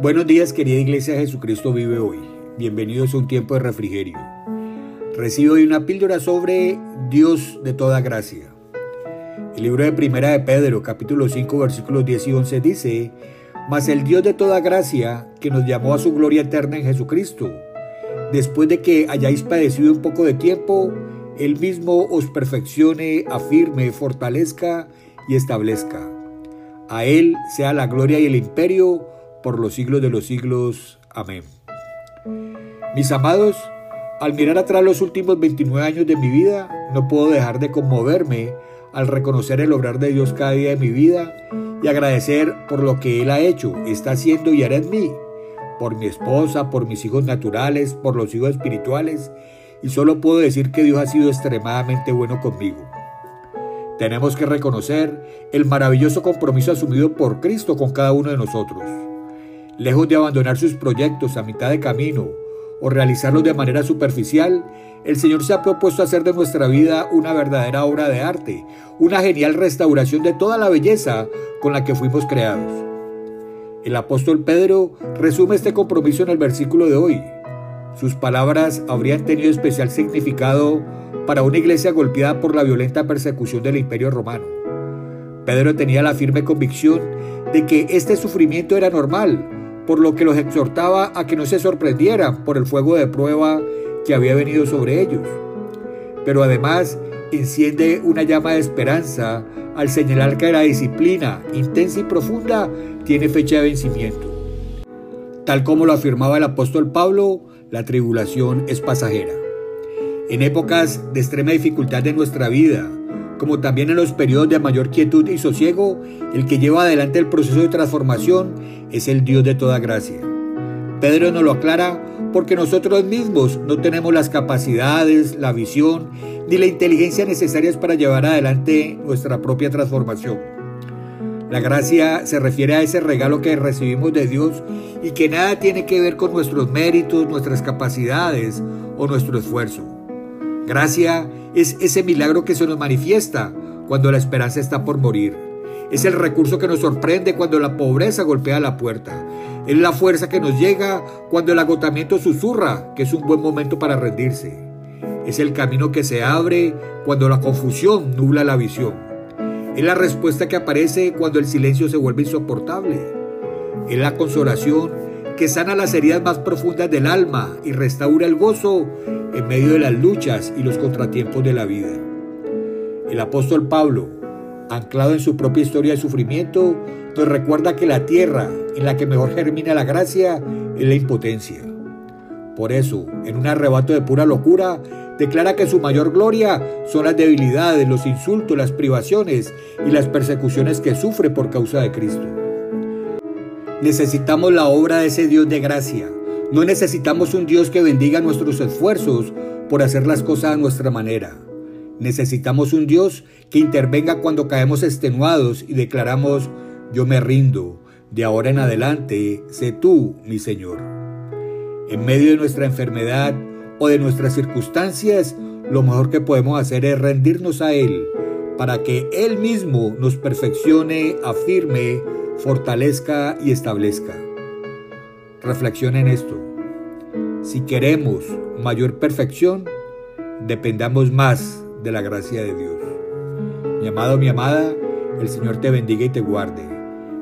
Buenos días querida Iglesia Jesucristo vive hoy. Bienvenidos a un tiempo de refrigerio. Recibo hoy una píldora sobre Dios de toda gracia. El libro de Primera de Pedro, capítulo 5, versículos 10 y 11 dice, Mas el Dios de toda gracia, que nos llamó a su gloria eterna en Jesucristo, después de que hayáis padecido un poco de tiempo, Él mismo os perfeccione, afirme, fortalezca y establezca. A Él sea la gloria y el imperio por los siglos de los siglos. Amén. Mis amados, al mirar atrás los últimos 29 años de mi vida, no puedo dejar de conmoverme al reconocer el obrar de Dios cada día de mi vida y agradecer por lo que Él ha hecho, está haciendo y hará en mí, por mi esposa, por mis hijos naturales, por los hijos espirituales, y solo puedo decir que Dios ha sido extremadamente bueno conmigo. Tenemos que reconocer el maravilloso compromiso asumido por Cristo con cada uno de nosotros. Lejos de abandonar sus proyectos a mitad de camino o realizarlos de manera superficial, el Señor se ha propuesto hacer de nuestra vida una verdadera obra de arte, una genial restauración de toda la belleza con la que fuimos creados. El apóstol Pedro resume este compromiso en el versículo de hoy. Sus palabras habrían tenido especial significado para una iglesia golpeada por la violenta persecución del imperio romano. Pedro tenía la firme convicción de que este sufrimiento era normal, por lo que los exhortaba a que no se sorprendieran por el fuego de prueba que había venido sobre ellos. Pero además enciende una llama de esperanza al señalar que la disciplina intensa y profunda tiene fecha de vencimiento. Tal como lo afirmaba el apóstol Pablo, la tribulación es pasajera. En épocas de extrema dificultad de nuestra vida, como también en los periodos de mayor quietud y sosiego, el que lleva adelante el proceso de transformación es el Dios de toda gracia. Pedro nos lo aclara porque nosotros mismos no tenemos las capacidades, la visión ni la inteligencia necesarias para llevar adelante nuestra propia transformación. La gracia se refiere a ese regalo que recibimos de Dios y que nada tiene que ver con nuestros méritos, nuestras capacidades o nuestro esfuerzo. Gracia es ese milagro que se nos manifiesta cuando la esperanza está por morir. Es el recurso que nos sorprende cuando la pobreza golpea la puerta. Es la fuerza que nos llega cuando el agotamiento susurra que es un buen momento para rendirse. Es el camino que se abre cuando la confusión nubla la visión. Es la respuesta que aparece cuando el silencio se vuelve insoportable. Es la consolación que sana las heridas más profundas del alma y restaura el gozo en medio de las luchas y los contratiempos de la vida. El apóstol Pablo, anclado en su propia historia de sufrimiento, nos recuerda que la tierra en la que mejor germina la gracia es la impotencia. Por eso, en un arrebato de pura locura, declara que su mayor gloria son las debilidades, los insultos, las privaciones y las persecuciones que sufre por causa de Cristo. Necesitamos la obra de ese Dios de gracia, no necesitamos un Dios que bendiga nuestros esfuerzos por hacer las cosas a nuestra manera. Necesitamos un Dios que intervenga cuando caemos extenuados y declaramos, yo me rindo, de ahora en adelante, sé tú mi Señor. En medio de nuestra enfermedad o de nuestras circunstancias, lo mejor que podemos hacer es rendirnos a Él, para que Él mismo nos perfeccione, afirme, fortalezca y establezca. Reflexiona en esto. Si queremos mayor perfección, dependamos más de la gracia de Dios. Mi amado, mi amada, el Señor te bendiga y te guarde.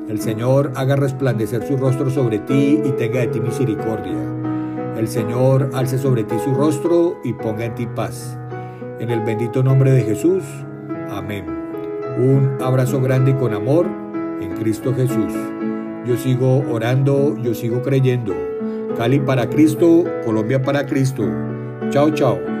El Señor haga resplandecer su rostro sobre ti y tenga de ti misericordia. El Señor alce sobre ti su rostro y ponga en ti paz. En el bendito nombre de Jesús. Amén. Un abrazo grande y con amor en Cristo Jesús. Yo sigo orando, yo sigo creyendo. Cali para Cristo, Colombia para Cristo. Chao, chao.